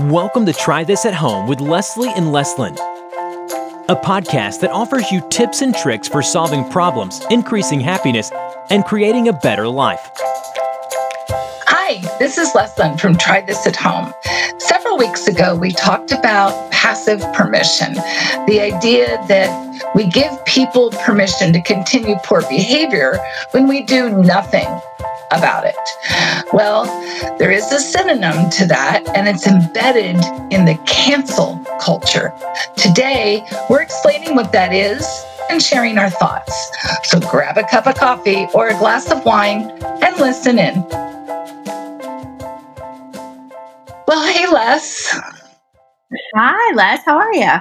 Welcome to Try This at Home with Leslie and Leslyn, a podcast that offers you tips and tricks for solving problems, increasing happiness, and creating a better life. Hi, this is Leslyn from Try This at Home. Several weeks ago, we talked about passive permission, the idea that we give people permission to continue poor behavior when we do nothing about it? Well, there is a synonym to that, and it's embedded in the cancel culture. Today, we're explaining what that is and sharing our thoughts. So grab a cup of coffee or a glass of wine and listen in. Well, hey, Les. Hi, Les. How are you?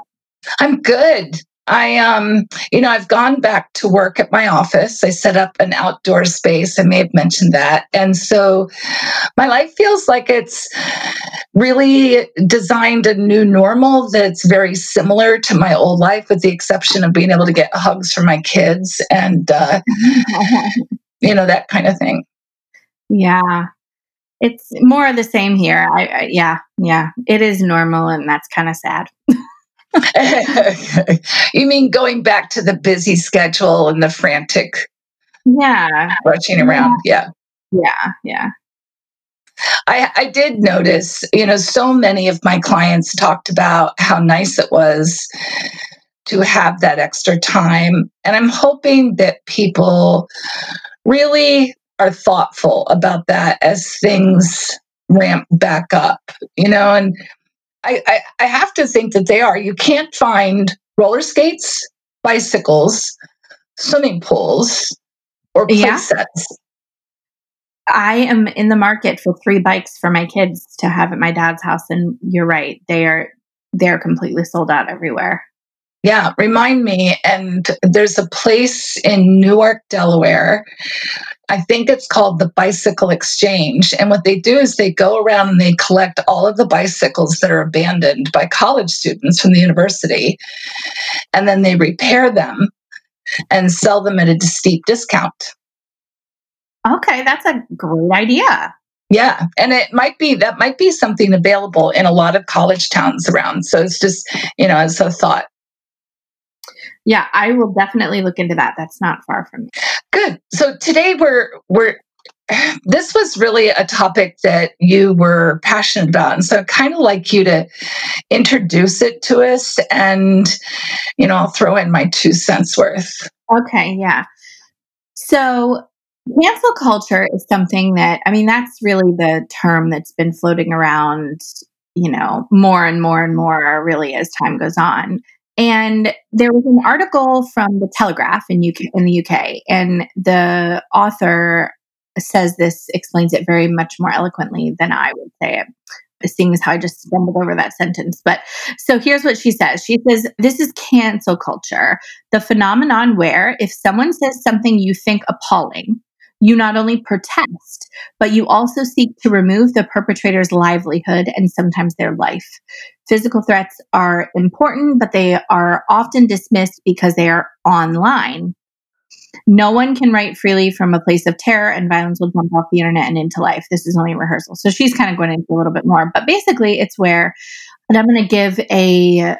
I'm good. I um, you know, I've gone back to work at my office. I set up an outdoor space. I may have mentioned that. And so my life feels like it's really designed a new normal that's very similar to my old life, with the exception of being able to get hugs from my kids and uh, you know, that kind of thing. Yeah. It's more of the same here. I, I yeah, yeah. It is normal and that's kind of sad. you mean going back to the busy schedule and the frantic yeah. rushing around? Yeah. Yeah yeah. I, I did notice you know so many of my clients talked about how nice it was to have that extra time and i'm hoping that people really are thoughtful about that as things ramp back up you know and I, I, I have to think that they are. You can't find roller skates, bicycles, swimming pools, or play yeah. sets. I am in the market for three bikes for my kids to have at my dad's house, and you're right; they are they're completely sold out everywhere. Yeah, remind me. And there's a place in Newark, Delaware. I think it's called the Bicycle Exchange. And what they do is they go around and they collect all of the bicycles that are abandoned by college students from the university. And then they repair them and sell them at a steep discount. Okay, that's a great idea. Yeah, and it might be that might be something available in a lot of college towns around. So it's just, you know, as a thought. Yeah, I will definitely look into that. That's not far from me. Good. So today we're we're this was really a topic that you were passionate about and so I'd kind of like you to introduce it to us and you know I'll throw in my two cents worth. Okay, yeah. So cancel culture is something that I mean that's really the term that's been floating around, you know, more and more and more really as time goes on. And there was an article from the Telegraph in UK in the UK, and the author says this explains it very much more eloquently than I would say it seeing as how I just stumbled over that sentence. But so here's what she says. She says, This is cancel culture, the phenomenon where if someone says something you think appalling, you not only protest, but you also seek to remove the perpetrator's livelihood and sometimes their life. Physical threats are important, but they are often dismissed because they are online. No one can write freely from a place of terror, and violence will jump off the internet and into life. This is only rehearsal. So she's kind of going into a little bit more, but basically, it's where, and I'm going to give a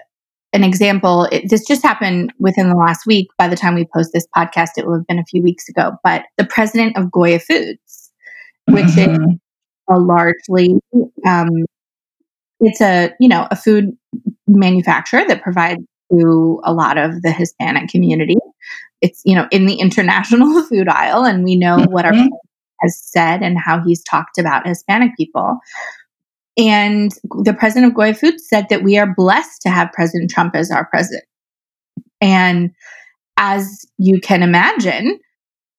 an example, it, this just happened within the last week. By the time we post this podcast, it will have been a few weeks ago. But the president of Goya Foods, which mm-hmm. is a largely, um, it's a you know a food manufacturer that provides to a lot of the Hispanic community. It's you know in the international food aisle, and we know mm-hmm. what our mm-hmm. has said and how he's talked about Hispanic people. And the president of Goya Foods said that we are blessed to have President Trump as our president. And as you can imagine,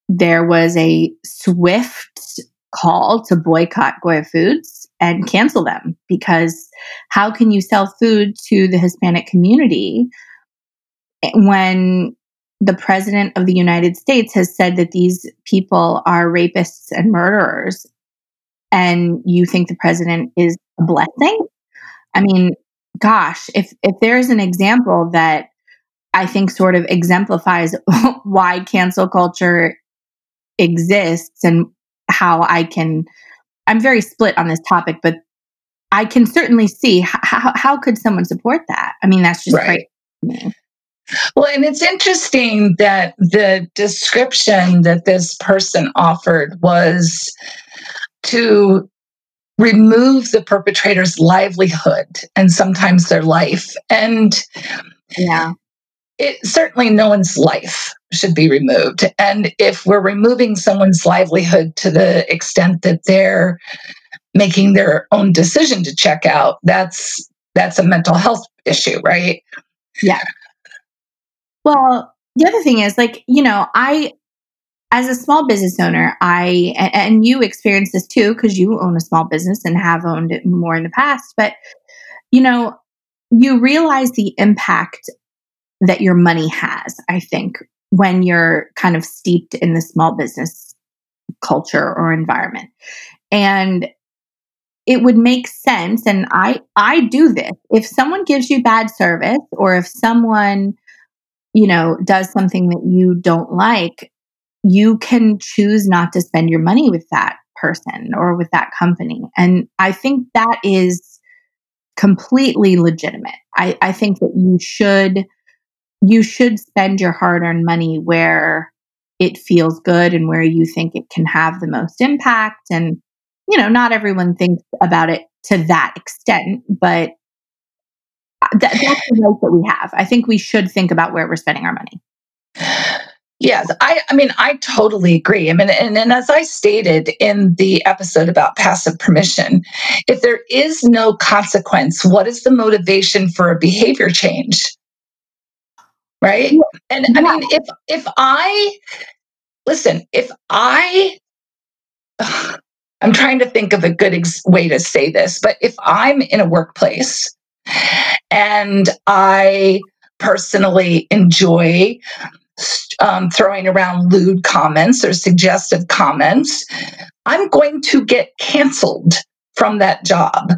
there was a swift call to boycott Goya Foods and cancel them because how can you sell food to the Hispanic community when the president of the United States has said that these people are rapists and murderers and you think the president is a blessing. I mean, gosh, if if there's an example that I think sort of exemplifies why cancel culture exists and how I can I'm very split on this topic, but I can certainly see how, how could someone support that? I mean, that's just right. great. Well, and it's interesting that the description that this person offered was to remove the perpetrator's livelihood and sometimes their life. And yeah, it certainly no one's life should be removed. And if we're removing someone's livelihood to the extent that they're making their own decision to check out, that's that's a mental health issue, right? Yeah. Well, the other thing is like, you know, I as a small business owner, I and you experience this too because you own a small business and have owned it more in the past, but you know, you realize the impact that your money has, I think, when you're kind of steeped in the small business culture or environment. And it would make sense and I I do this. If someone gives you bad service or if someone you know does something that you don't like, you can choose not to spend your money with that person or with that company. And I think that is completely legitimate. I, I think that you should you should spend your hard-earned money where it feels good and where you think it can have the most impact and you know, not everyone thinks about it to that extent, but that, that's the right that we have. I think we should think about where we're spending our money. Yes, I, I mean, I totally agree. I mean, and, and as I stated in the episode about passive permission, if there is no consequence, what is the motivation for a behavior change? Right? And yeah. I mean, if if I listen, if I I'm trying to think of a good ex- way to say this, but if I'm in a workplace and I personally enjoy um, throwing around lewd comments or suggestive comments, I'm going to get canceled from that job.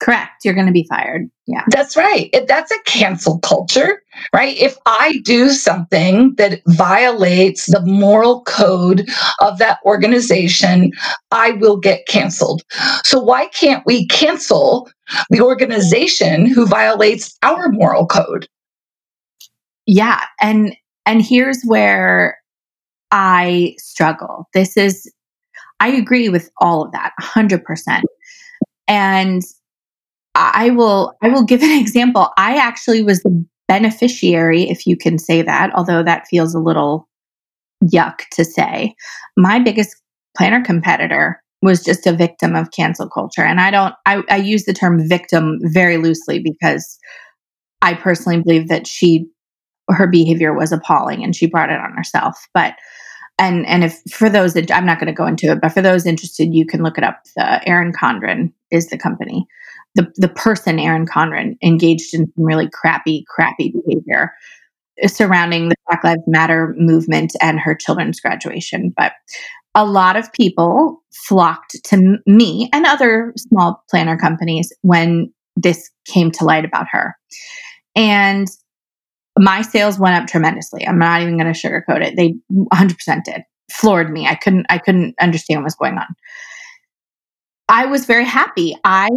Correct. You're going to be fired. Yeah. That's right. That's a cancel culture, right? If I do something that violates the moral code of that organization, I will get canceled. So why can't we cancel the organization who violates our moral code? Yeah. And and here's where I struggle. This is I agree with all of that 100%. And I will I will give an example. I actually was the beneficiary, if you can say that, although that feels a little yuck to say. My biggest planner competitor was just a victim of cancel culture. And I don't I, I use the term victim very loosely because I personally believe that she her behavior was appalling and she brought it on herself. But and and if for those that I'm not going to go into it, but for those interested, you can look it up. The Erin Condren is the company the the person Erin Condren engaged in some really crappy, crappy behavior surrounding the Black Lives Matter movement and her children's graduation. But a lot of people flocked to me and other small planner companies when this came to light about her. And my sales went up tremendously. I'm not even going to sugarcoat it. They 100% did. Floored me. I couldn't I couldn't understand what was going on. I was very happy. I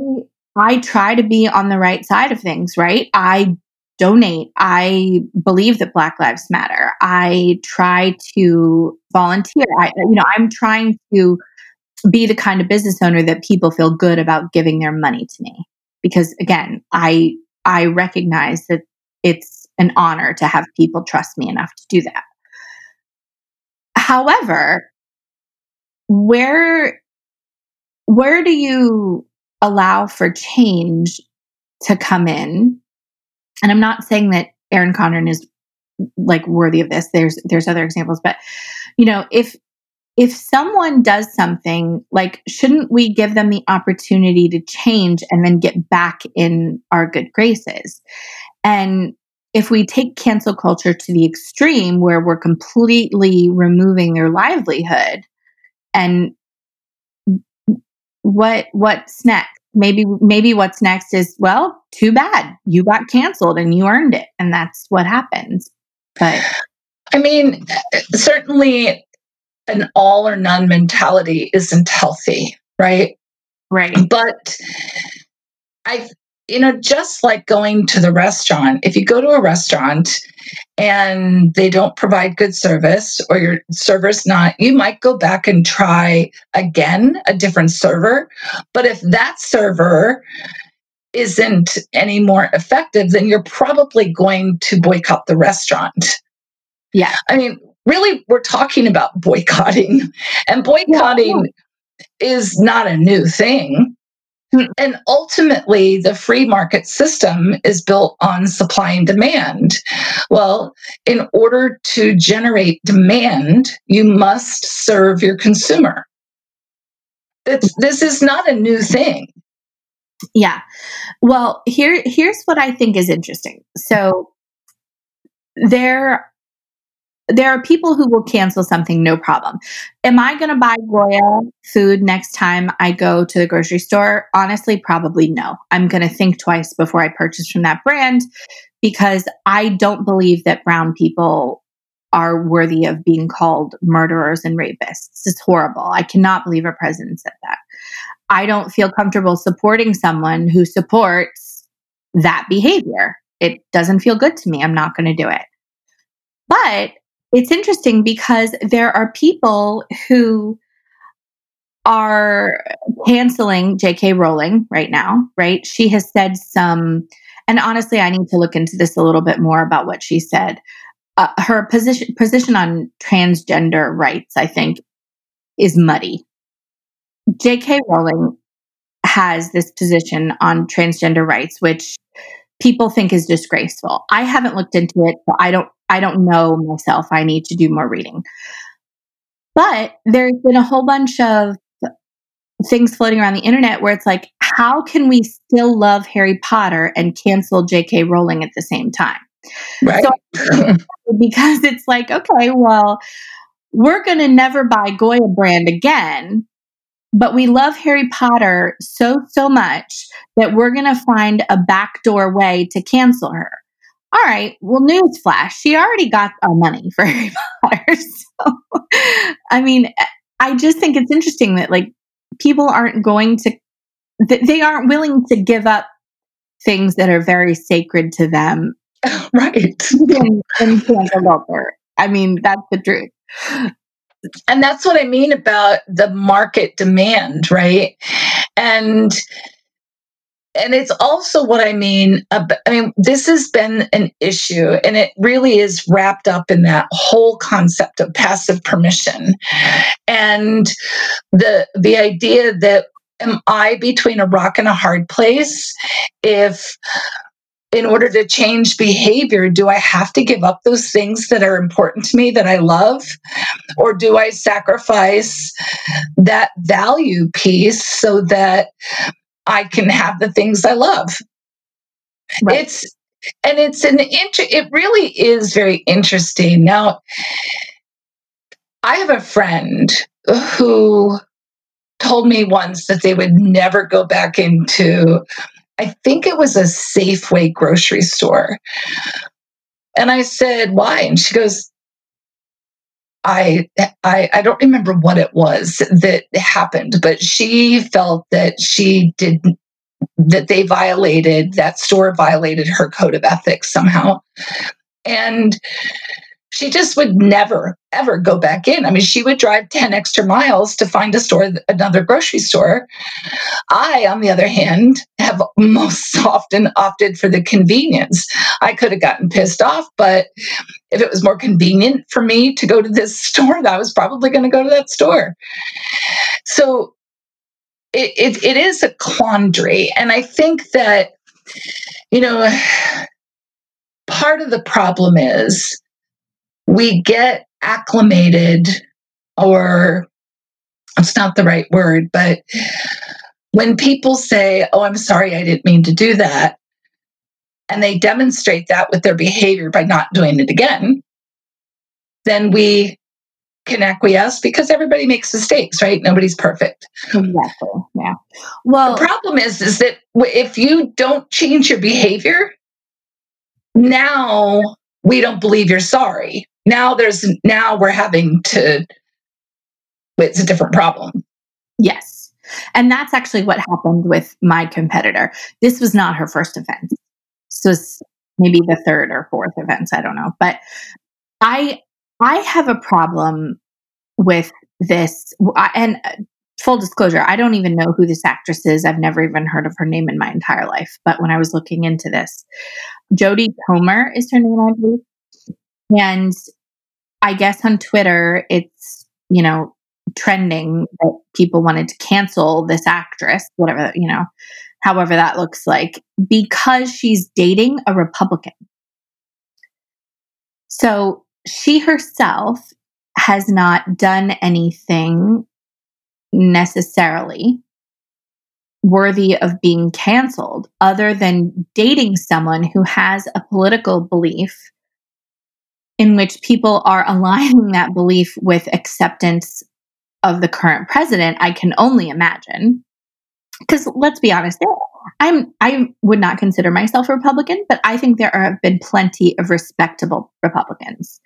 I try to be on the right side of things, right? I donate. I believe that Black Lives Matter. I try to volunteer. I, you know, I'm trying to be the kind of business owner that people feel good about giving their money to me. Because again, I I recognize that it's an honor to have people trust me enough to do that. However, where where do you allow for change to come in. And I'm not saying that Erin Condren is like worthy of this. There's there's other examples, but you know, if if someone does something, like shouldn't we give them the opportunity to change and then get back in our good graces? And if we take cancel culture to the extreme where we're completely removing their livelihood and what what's next? Maybe maybe what's next is well too bad. You got canceled and you earned it. And that's what happens. But i mean certainly an all or none mentality isn't healthy right? Right. But I, you know, just like going to the restaurant, if you go to a restaurant and they don't provide good service or your server's not, you might go back and try again a different server. But if that server isn't any more effective, then you're probably going to boycott the restaurant. Yeah. I mean, really, we're talking about boycotting, and boycotting yeah. is not a new thing. And ultimately, the free market system is built on supply and demand. Well, in order to generate demand, you must serve your consumer. It's, this is not a new thing. Yeah. Well, here here's what I think is interesting. So there there are people who will cancel something no problem. Am I going to buy Goya food next time I go to the grocery store? Honestly, probably no. I'm going to think twice before I purchase from that brand because I don't believe that brown people are worthy of being called murderers and rapists. It's horrible. I cannot believe a president said that. I don't feel comfortable supporting someone who supports that behavior. It doesn't feel good to me. I'm not going to do it. But it's interesting because there are people who are canceling J.K. Rowling right now, right? She has said some, and honestly, I need to look into this a little bit more about what she said. Uh, her position position on transgender rights, I think, is muddy. J.K. Rowling has this position on transgender rights, which people think is disgraceful. I haven't looked into it, so I don't I don't know myself. I need to do more reading. But there's been a whole bunch of things floating around the internet where it's like, how can we still love Harry Potter and cancel J.K. Rowling at the same time? Right. So, because it's like, okay, well, we're going to never buy Goya brand again but we love Harry Potter so, so much that we're going to find a backdoor way to cancel her. All right, well, newsflash, she already got our money for Harry Potter. So, I mean, eh, I just think it's interesting that, like, people aren't going to, they aren't willing to give up things that are very sacred to them. Right. in, in. I mean, that's the truth and that's what I mean about the market demand, right? And and it's also what I mean. About, I mean, this has been an issue, and it really is wrapped up in that whole concept of passive permission, and the the idea that am I between a rock and a hard place if in order to change behavior, do I have to give up those things that are important to me that I love? Or do I sacrifice that value piece so that I can have the things I love? Right. It's and it's an inter- it really is very interesting. Now I have a friend who told me once that they would never go back into I think it was a Safeway grocery store. And I said, why? And she goes, I, I I don't remember what it was that happened, but she felt that she did that they violated that store violated her code of ethics somehow. And she just would never ever go back in. I mean, she would drive 10 extra miles to find a store, another grocery store. I, on the other hand, have most often opted for the convenience. I could have gotten pissed off, but if it was more convenient for me to go to this store, I was probably going to go to that store. So it, it, it is a quandary. And I think that, you know, part of the problem is we get acclimated, or it's not the right word, but when people say, Oh, I'm sorry, I didn't mean to do that, and they demonstrate that with their behavior by not doing it again, then we can acquiesce because everybody makes mistakes, right? Nobody's perfect. Exactly. Yeah. Well, the problem is, is that if you don't change your behavior, now we don't believe you're sorry now there's now we're having to it's a different problem yes And that's actually what happened with my competitor. This was not her first offense. so maybe the third or fourth offense. I don't know. But I I have a problem with this. And uh, full disclosure, I don't even know who this actress is. I've never even heard of her name in my entire life. But when I was looking into this, Jodie Comer is her name, I believe. And I guess on Twitter, it's, you know, trending that people wanted to cancel this actress, whatever, you know, however that looks like, because she's dating a Republican. So she herself has not done anything necessarily worthy of being canceled other than dating someone who has a political belief in which people are aligning that belief with acceptance of the current president, I can only imagine. Because let's be honest, I'm I would not consider myself a Republican, but I think there have been plenty of respectable Republicans.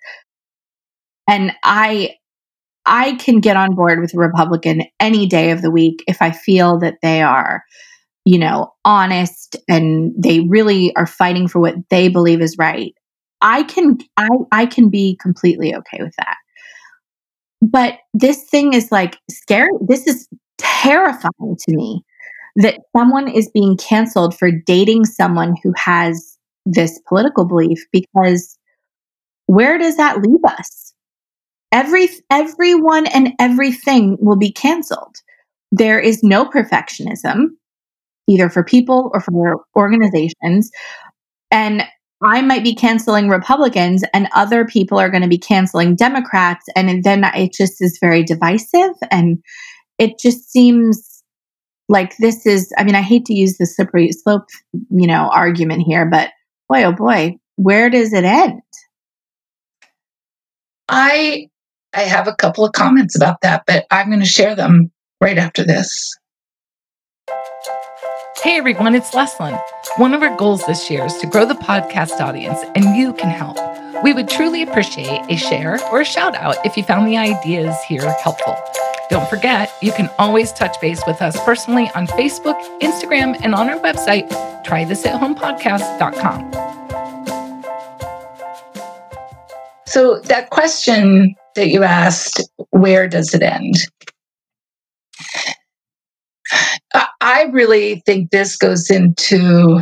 And I I can get on board with a Republican any day of the week if I feel that they are, you know, honest and they really are fighting for what they believe is right. I can I I can be completely okay with that. But this thing is like scary. This is terrifying to me that someone is being canceled for dating someone who has this political belief because where does that leave us? Every everyone and everything will be canceled. There is no perfectionism either for people or for organizations. And I might be canceling Republicans and other people are going to be canceling Democrats. And then it just is very divisive. And it just seems like this is, I mean, I hate to use the slippery slope, you know, argument here, but boy, oh boy, where does it end? I I have a couple of comments about that, but I'm going to share them right after this. Hey everyone, it's Leslyn. One of our goals this year is to grow the podcast audience, and you can help. We would truly appreciate a share or a shout out if you found the ideas here helpful. Don't forget, you can always touch base with us personally on Facebook, Instagram, and on our website, trythisathomepodcast.com. So, that question that you asked, where does it end? I really think this goes into,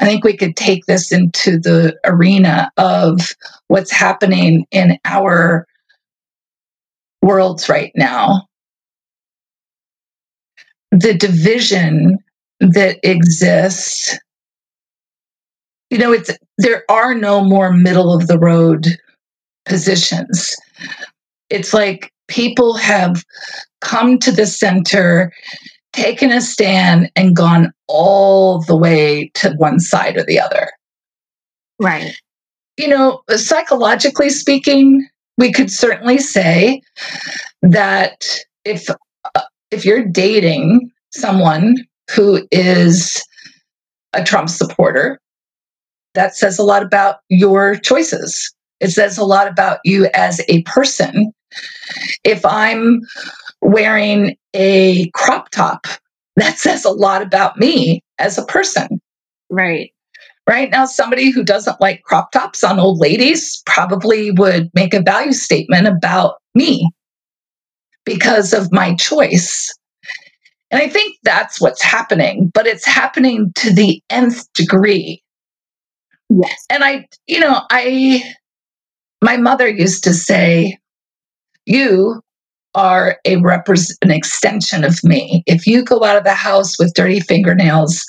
I think we could take this into the arena of what's happening in our worlds right now. The division that exists, you know, it's there are no more middle of the road positions. It's like people have come to the center taken a stand and gone all the way to one side or the other. Right. You know, psychologically speaking, we could certainly say that if uh, if you're dating someone who is a Trump supporter, that says a lot about your choices. It says a lot about you as a person. If I'm wearing a crop top, that says a lot about me as a person. Right. Right now, somebody who doesn't like crop tops on old ladies probably would make a value statement about me because of my choice. And I think that's what's happening, but it's happening to the nth degree. Yes. And I, you know, I, my mother used to say, you are a represent an extension of me. If you go out of the house with dirty fingernails,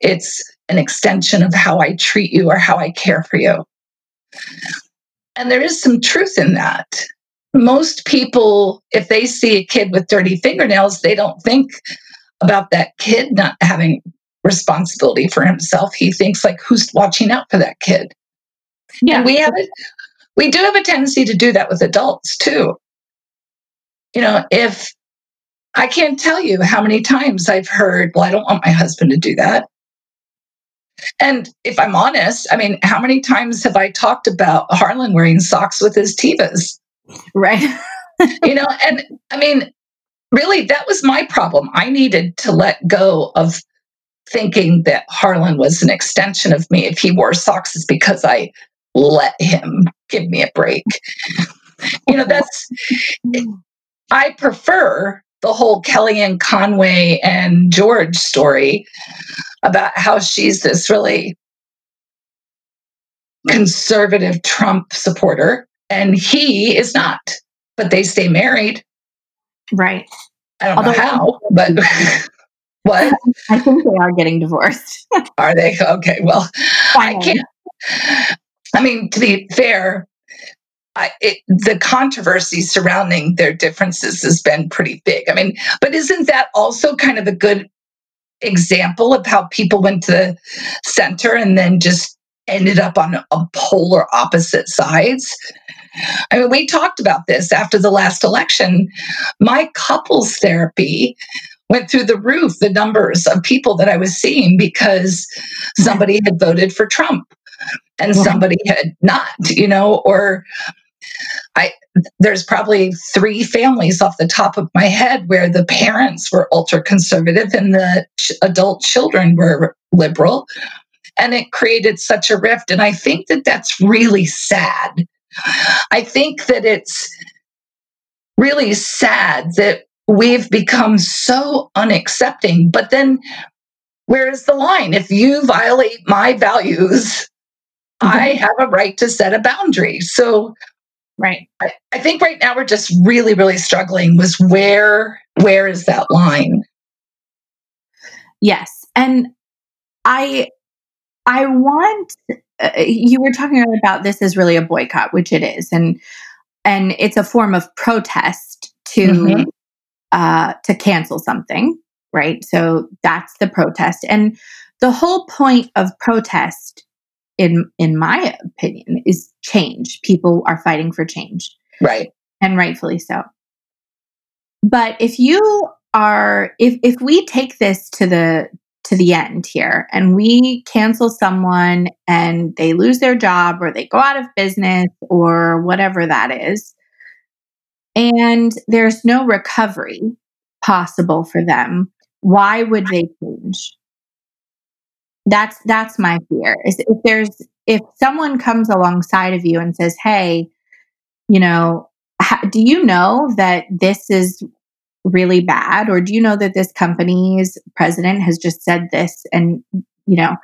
it's an extension of how I treat you or how I care for you. And there is some truth in that. Most people, if they see a kid with dirty fingernails, they don't think about that kid not having responsibility for himself. He thinks like, who's watching out for that kid? Yeah. And we have it. We do have a tendency to do that with adults too you know, if I can't tell you how many times I've heard, well, I don't want my husband to do that. And if I'm honest, I mean, how many times have I talked about Harlan wearing socks with his Tevas? Right. you know, and I mean, really, that was my problem. I needed to let go of thinking that Harlan was an extension of me. If he wore socks, it's because I let him give me a break. you know, that's, mm. I prefer the whole Kellyanne Conway and George story about how she's this really conservative Trump supporter and he is not, but they stay married. Right. I don't Although know how, but what? I think they are getting divorced. are they? Okay. Well, I can't. I mean, to be fair, I, it, the controversy surrounding their differences has been pretty big. I mean, but isn't that also kind of a good example of how people went to the center and then just ended up on a polar opposite sides? I mean, we talked about this after the last election. My couples therapy went through the roof, the numbers of people that I was seeing because somebody had voted for Trump and somebody had not, you know, or I there's probably three families off the top of my head where the parents were ultra conservative and the ch- adult children were liberal and it created such a rift and I think that that's really sad I think that it's really sad that we've become so unaccepting. But then, where is the line? If you violate my values, mm-hmm. I have a right to set a boundary. So, right. I, I think right now we're just really, really struggling with where where is that line? Yes, and I I want uh, you were talking about this as really a boycott, which it is, and and it's a form of protest to mm-hmm. uh, to cancel something, right? So that's the protest, and the whole point of protest, in in my opinion, is change. People are fighting for change, right, and rightfully so. But if you are, if if we take this to the to the end here and we cancel someone and they lose their job or they go out of business or whatever that is, and there's no recovery possible for them, why would they change? That's that's my fear. Is if there's if someone comes alongside of you and says, "Hey, you know, do you know that this is really bad or do you know that this company's president has just said this and you know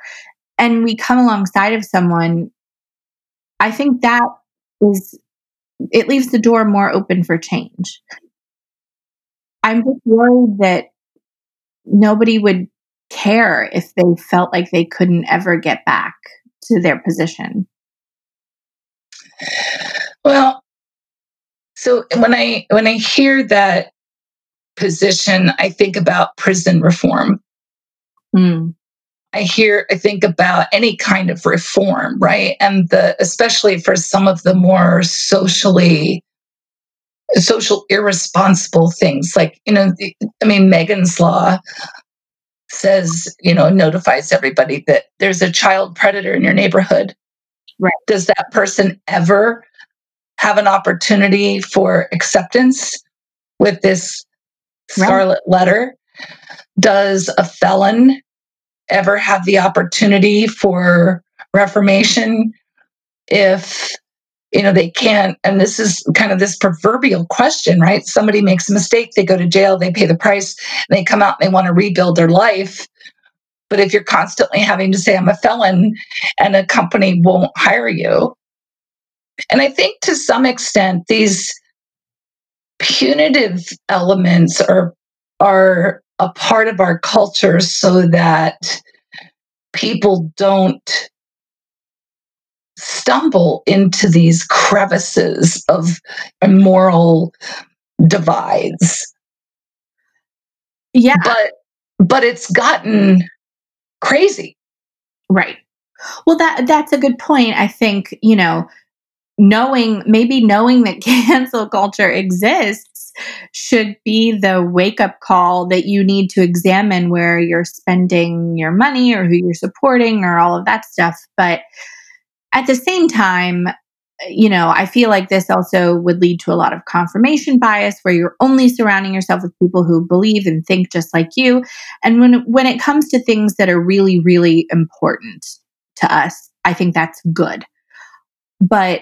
and we come alongside of someone i think that is it leaves the door more open for change i'm just worried that nobody would care if they felt like they couldn't ever get back to their position well so when i when i hear that position, I think about prison reform. Mm. I hear, I think about any kind of reform, right? And the, especially for some of the more socially, social irresponsible things, like, you know, I mean, Megan's Law says, you know, notifies everybody that there's a child predator in your neighborhood. Right. Does that person ever have an opportunity for acceptance with this scarlet right. letter. Does a felon ever have the opportunity for reformation if you know they can't and this is kind of this proverbial question right? Somebody makes a mistake they go to jail they pay the price they come out and they want to rebuild their life. But if you're constantly having to say i'm a felon and a company won't hire you and i think to some extent these punitive elements are are a part of our culture so that people don't stumble into these crevices of moral divides. Yeah. But but it's gotten crazy. Right. Well that that's a good point. I think, you know, knowing maybe knowing that cancel culture exists should be the wake up call that you need to examine where you're spending your money or who you're supporting or all of that stuff but at the same time you know, I feel like this also would lead to a lot of confirmation bias where you're only surrounding yourself with people who believe and think just like you. And when when it comes to things that are really really important to us, I think that's good. But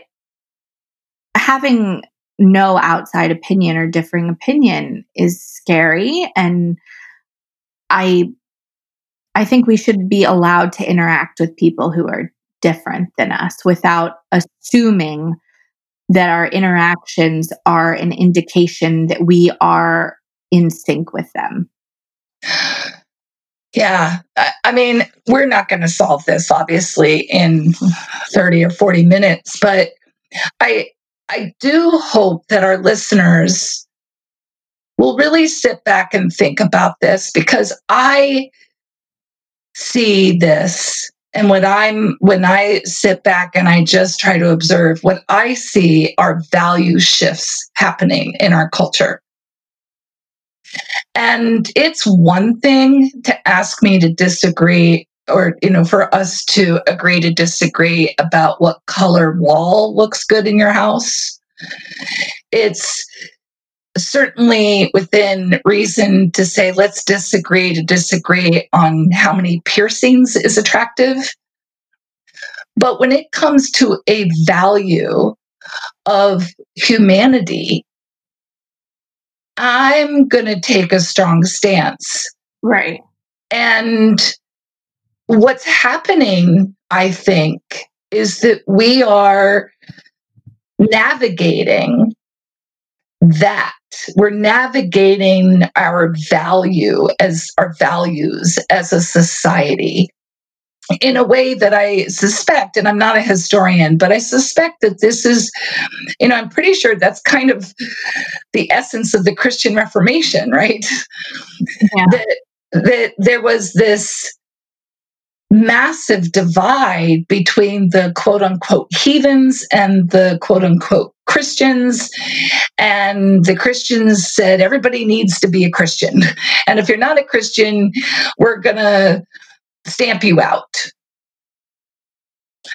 having no outside opinion or differing opinion is scary and I I think we should be allowed to interact with people who are different than us without assuming that our interactions are an indication that we are in sync with them. Yeah. I mean, we're not going to solve this obviously in 30 or 40 minutes, but I I do hope that our listeners will really sit back and think about this because I see this and when i'm when i sit back and i just try to observe what i see are value shifts happening in our culture. And it's one thing to ask me to disagree or you know for us to agree to disagree about what color wall looks good in your house. It's certainly within reason to say let's disagree to disagree on how many piercings is attractive. But when it comes to a value of humanity i'm going to take a strong stance. Right. And what's happening i think is that we are navigating that we're navigating our value as our values as a society in a way that I suspect, and I'm not a historian, but I suspect that this is, you know, I'm pretty sure that's kind of the essence of the Christian Reformation, right? Yeah. that, that there was this massive divide between the quote unquote heathens and the quote unquote Christians. And the Christians said, everybody needs to be a Christian. And if you're not a Christian, we're going to stamp you out.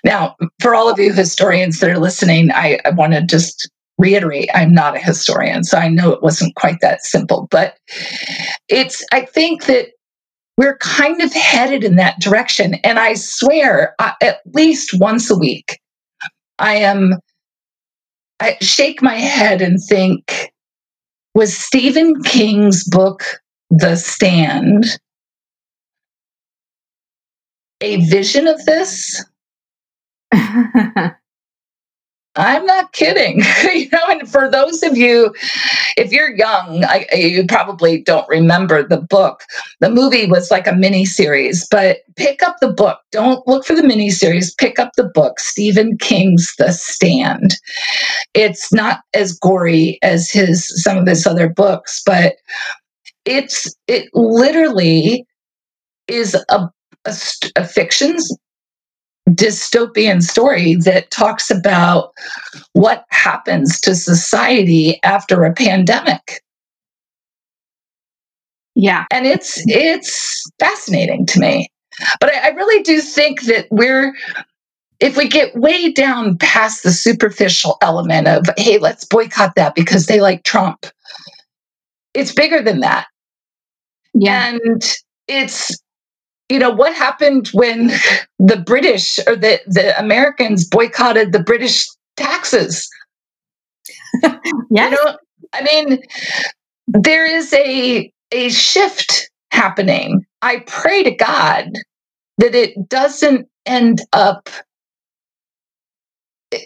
Now, for all of you historians that are listening, I, I want to just reiterate I'm not a historian, so I know it wasn't quite that simple. But it's, I think that we're kind of headed in that direction. And I swear, uh, at least once a week, I am, I shake my head and think, was Stephen King's book, The Stand, a vision of this? I'm not kidding. you know, and for those of you, if you're young, I, you probably don't remember the book. The movie was like a mini series, but pick up the book. Don't look for the mini series. Pick up the book, Stephen King's The Stand. It's not as gory as his some of his other books, but it's it literally is a a, a fiction's dystopian story that talks about what happens to society after a pandemic. Yeah. And it's it's fascinating to me. But I, I really do think that we're if we get way down past the superficial element of, hey, let's boycott that because they like Trump, it's bigger than that. Yeah. And it's you know what happened when the british or the, the americans boycotted the british taxes? Yeah you know i mean there is a a shift happening. I pray to god that it doesn't end up eh,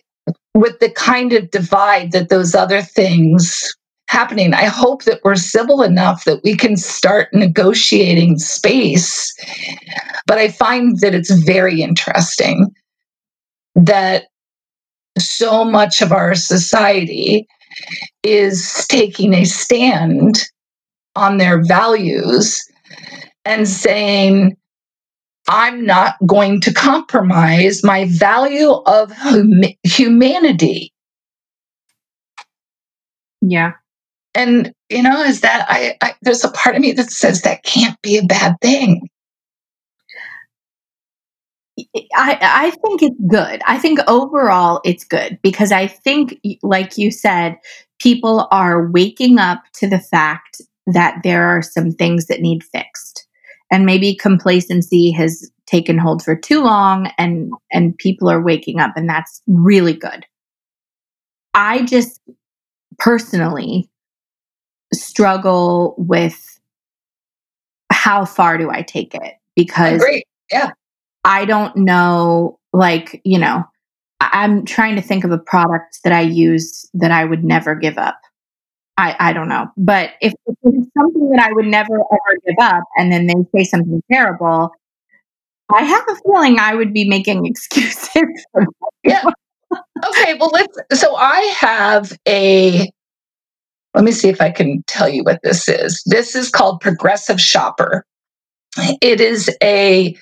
with the kind of divide that those other things happening. I hope that we're civil enough that we can start negotiating space. But I find that it's very interesting that so much of our society is taking a stand on their values and saying, I'm not going to compromise my value of hum- humanity. Yeah. And, you know, is that I, I, there's a part of me that says that can't be a bad thing. I, I think it's good. I think overall it's good because I think, like you said, people are waking up to the fact that there are some things that need fixed. And maybe complacency has taken hold for too long and and people are waking up and that's really good. I just personally struggle with how far do I take it because yeah I don't know like you know I'm trying to think of a product that I use that I would never give up. I, I don't know. But if it's something that I would never ever give up and then they say something terrible, I have a feeling I would be making excuses. yeah. Okay, well let's so I have a let me see if I can tell you what this is. This is called Progressive Shopper. It is a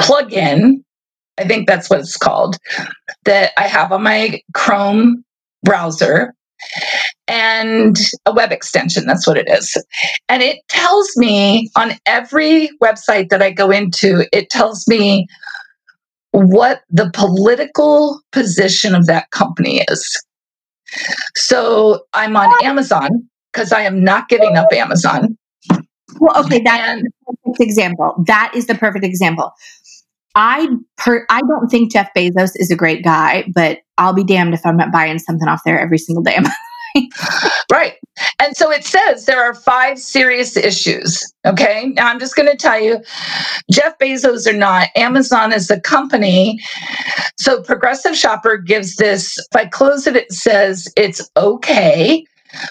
plugin, I think that's what it's called, that I have on my Chrome browser and a web extension. That's what it is. And it tells me on every website that I go into, it tells me what the political position of that company is. So I'm on Amazon because I am not giving up Amazon. Well, okay, that's the perfect example. That is the perfect example. I per I don't think Jeff Bezos is a great guy, but I'll be damned if I'm not buying something off there every single day. right. And so it says there are five serious issues. Okay. Now I'm just going to tell you Jeff Bezos or not, Amazon is a company. So Progressive Shopper gives this, if I close it, it says it's okay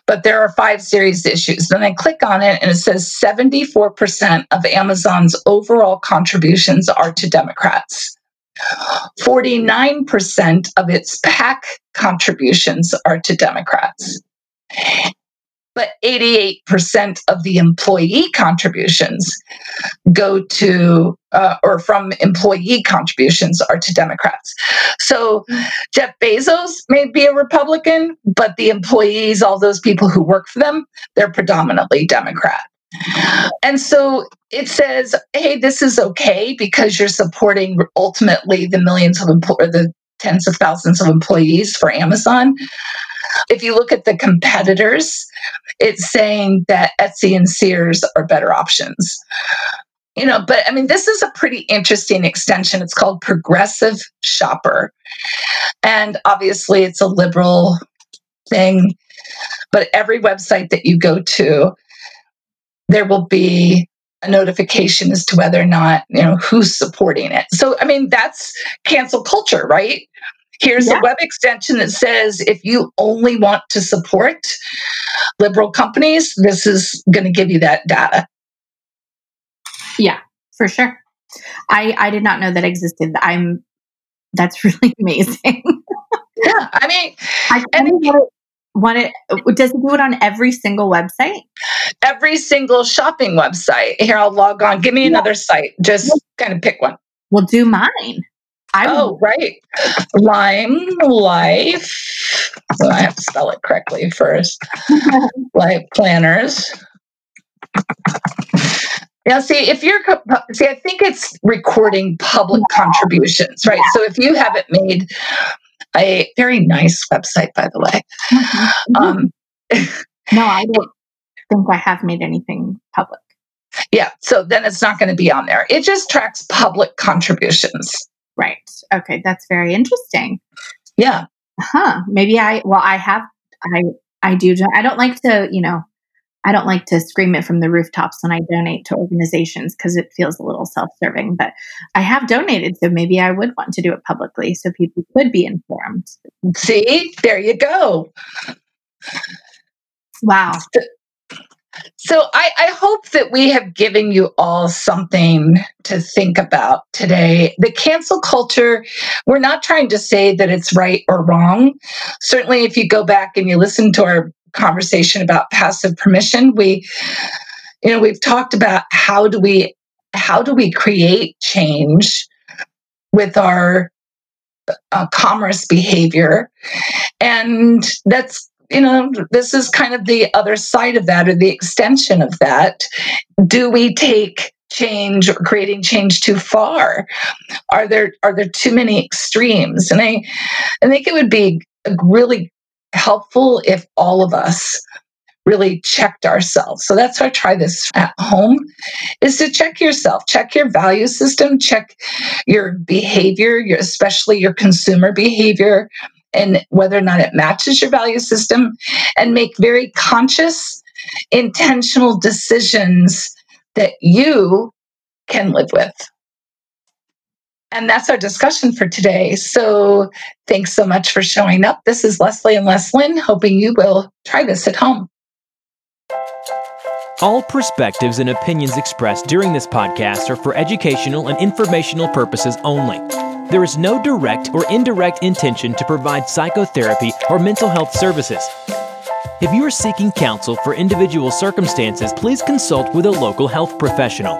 but there are five serious issues. Then I click on it and it says 74% of Amazon's overall contributions are to Democrats. 49% of its PAC contributions are to Democrats. But 88% of the employee contributions go to, uh, or from employee contributions are to Democrats. So Jeff Bezos may be a Republican, but the employees, all those people who work for them, they're predominantly Democrat. And so it says, hey, this is okay because you're supporting ultimately the millions of employees, the tens of thousands of employees for Amazon. If you look at the competitors, it's saying that Etsy and Sears are better options. You know, but I mean, this is a pretty interesting extension. It's called Progressive Shopper. And obviously, it's a liberal thing. But every website that you go to, there will be a notification as to whether or not, you know, who's supporting it. So, I mean, that's cancel culture, right? Here's yeah. a web extension that says if you only want to support liberal companies, this is going to give you that data. Yeah, for sure. I I did not know that existed. I'm that's really amazing. yeah, I mean, I and want it, does it do it on every single website? Every single shopping website. Here, I'll log on. Give me yeah. another site. Just kind of pick one. We'll do mine. I oh, right. Lime Life. So I have to spell it correctly first. Life planners. Yeah, see, if you're, see, I think it's recording public contributions, right? So if you haven't made a very nice website, by the way. Mm-hmm. Um, no, I don't think I have made anything public. Yeah, so then it's not going to be on there. It just tracks public contributions. Right. Okay, that's very interesting. Yeah. Huh. Maybe I well I have I I do I don't like to, you know, I don't like to scream it from the rooftops when I donate to organizations because it feels a little self-serving, but I have donated so maybe I would want to do it publicly so people could be informed. See? There you go. Wow. So I, I, hope that we have given you all something to think about today. The cancel culture, we're not trying to say that it's right or wrong. Certainly, if you go back and you listen to our conversation about passive permission, we, you know, we've talked about how do we how do we create change with our uh, commerce behavior, and that's you know, this is kind of the other side of that or the extension of that. Do we take change or creating change too far? Are there are there too many extremes? And I, I think it would be really helpful if all of us really checked ourselves. So that's why I try this at home is to check yourself, check your value system, check your behavior, your, especially your consumer behavior and whether or not it matches your value system and make very conscious intentional decisions that you can live with. And that's our discussion for today. So thanks so much for showing up. This is Leslie and Leslyn, hoping you will try this at home. All perspectives and opinions expressed during this podcast are for educational and informational purposes only. There is no direct or indirect intention to provide psychotherapy or mental health services. If you are seeking counsel for individual circumstances, please consult with a local health professional.